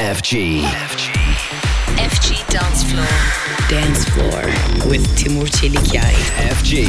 FG. FG Dance Floor. Dance Floor with Timur Çelikyay. FG.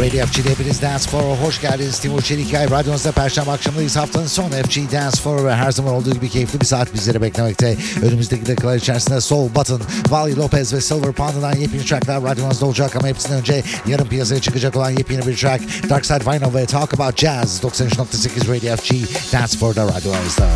Radio FG'de hepiniz Dance Floor'a hoş geldiniz. Timur Çelikay. Radyonuzda Perşembe akşamındayız. Haftanın son FG Dance Floor ve her zaman olduğu gibi keyifli bir saat bizleri beklemekte. Önümüzdeki dakikalar içerisinde Soul Button, Valley Lopez ve Silver Panda'dan yepyeni tracklar radyonuzda olacak ama hepsinden önce yarın piyasaya çıkacak olan yepyeni bir track Dark Side Vinyl ve Talk About Jazz 93.8 Radio FG Dance Floor'da radyonuzda.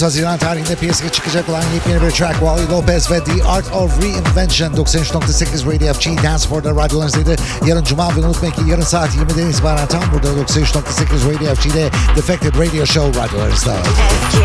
30 Haziran tarihinde piyasaya çıkacak olan yepyeni bir track Wally Lopez ve The Art of Reinvention 93.8 Radio FG Dance For'da radyolarınızdaydı. Yarın Cuma ve unutmayın ki yarın saat 20'den itibaren tam burada 93.8 Radio FG'de Defected Radio Show radyolarınızda. FG.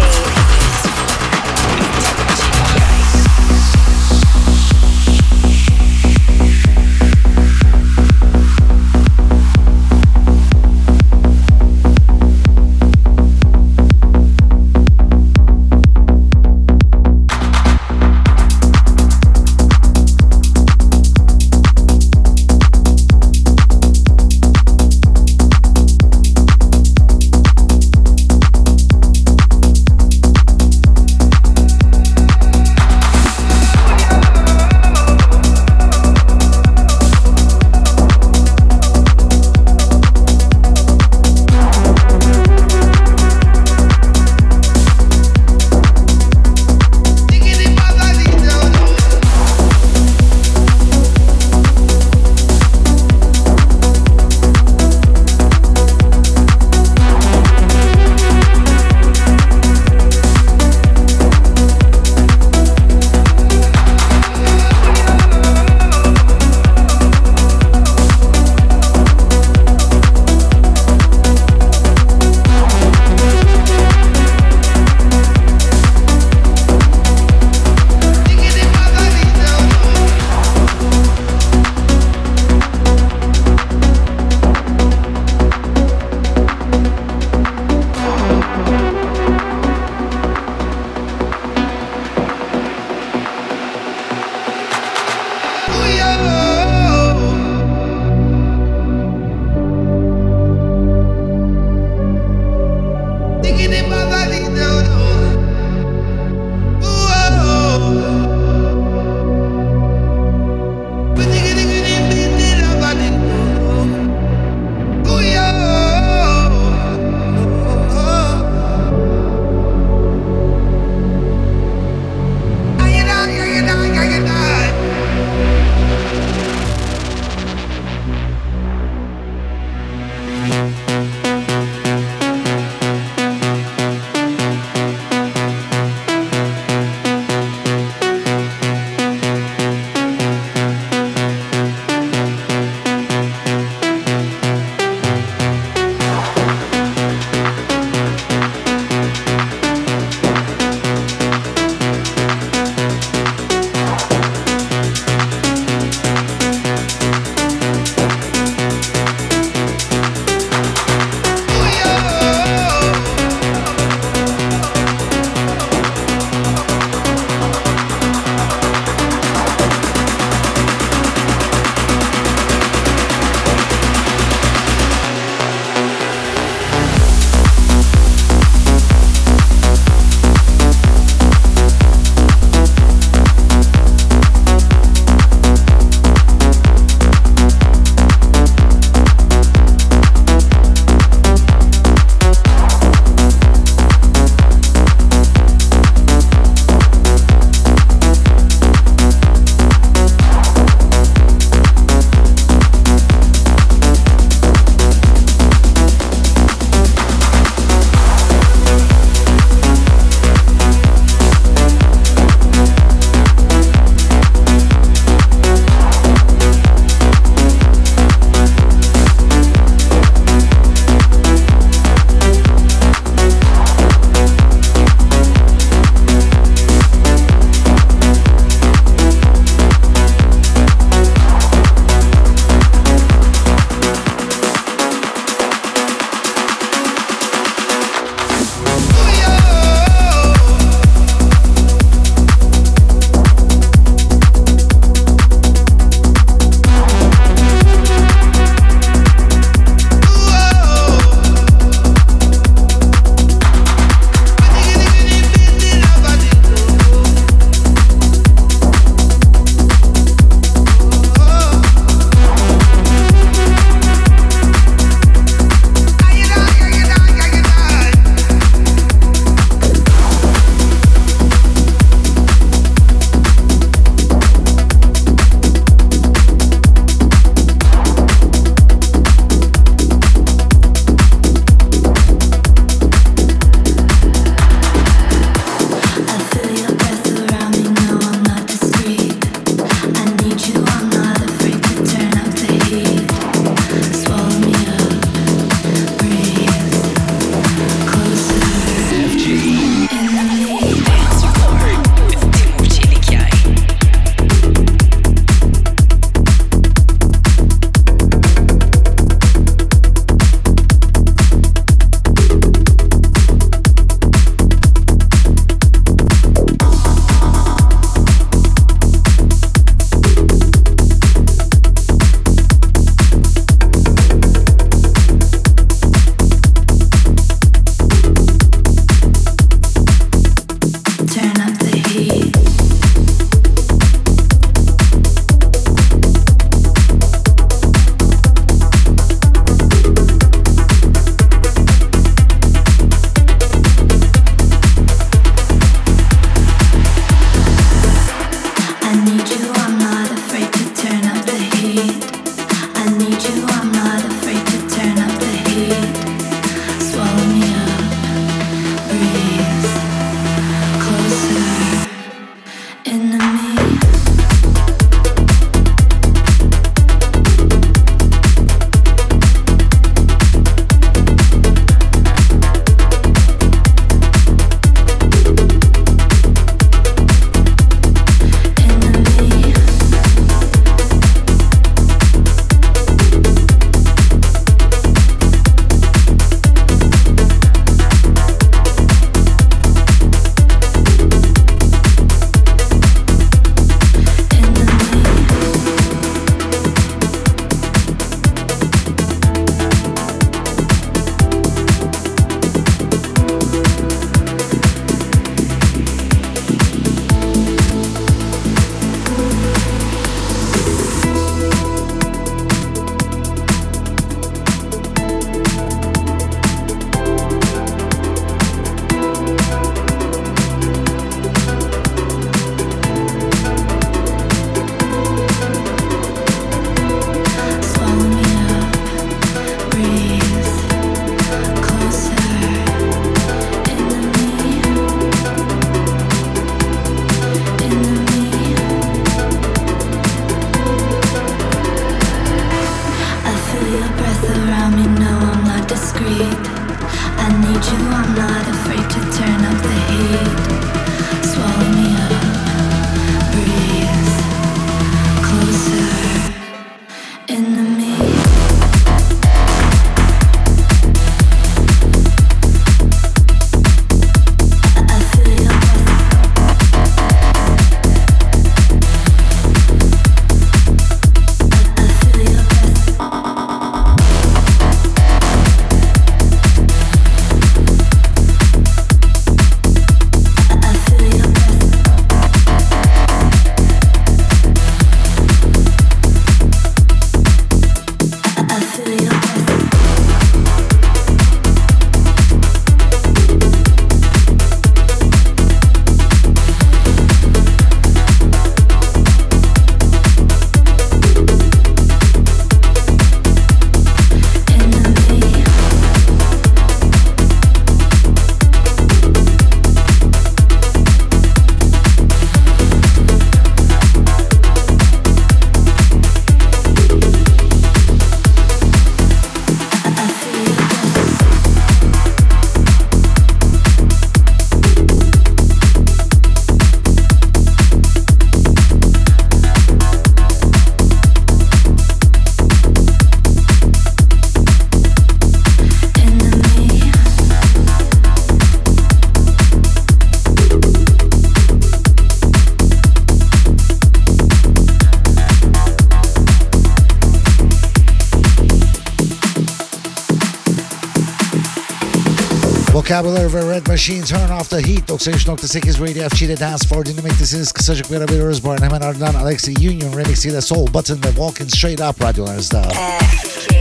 Vocabulary ve Red Machine Turn Off The Heat 93.8 Radio FG'de Dance For dinlemektesiniz. Kısacık bir haberiyoruz bu arada. Hemen ardından Alexi Union remixiyle Soul Button ve Walking Straight Up radyolarınızda. FG.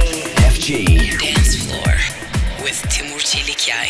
FG. Dance Floor with Timur Çelikyay.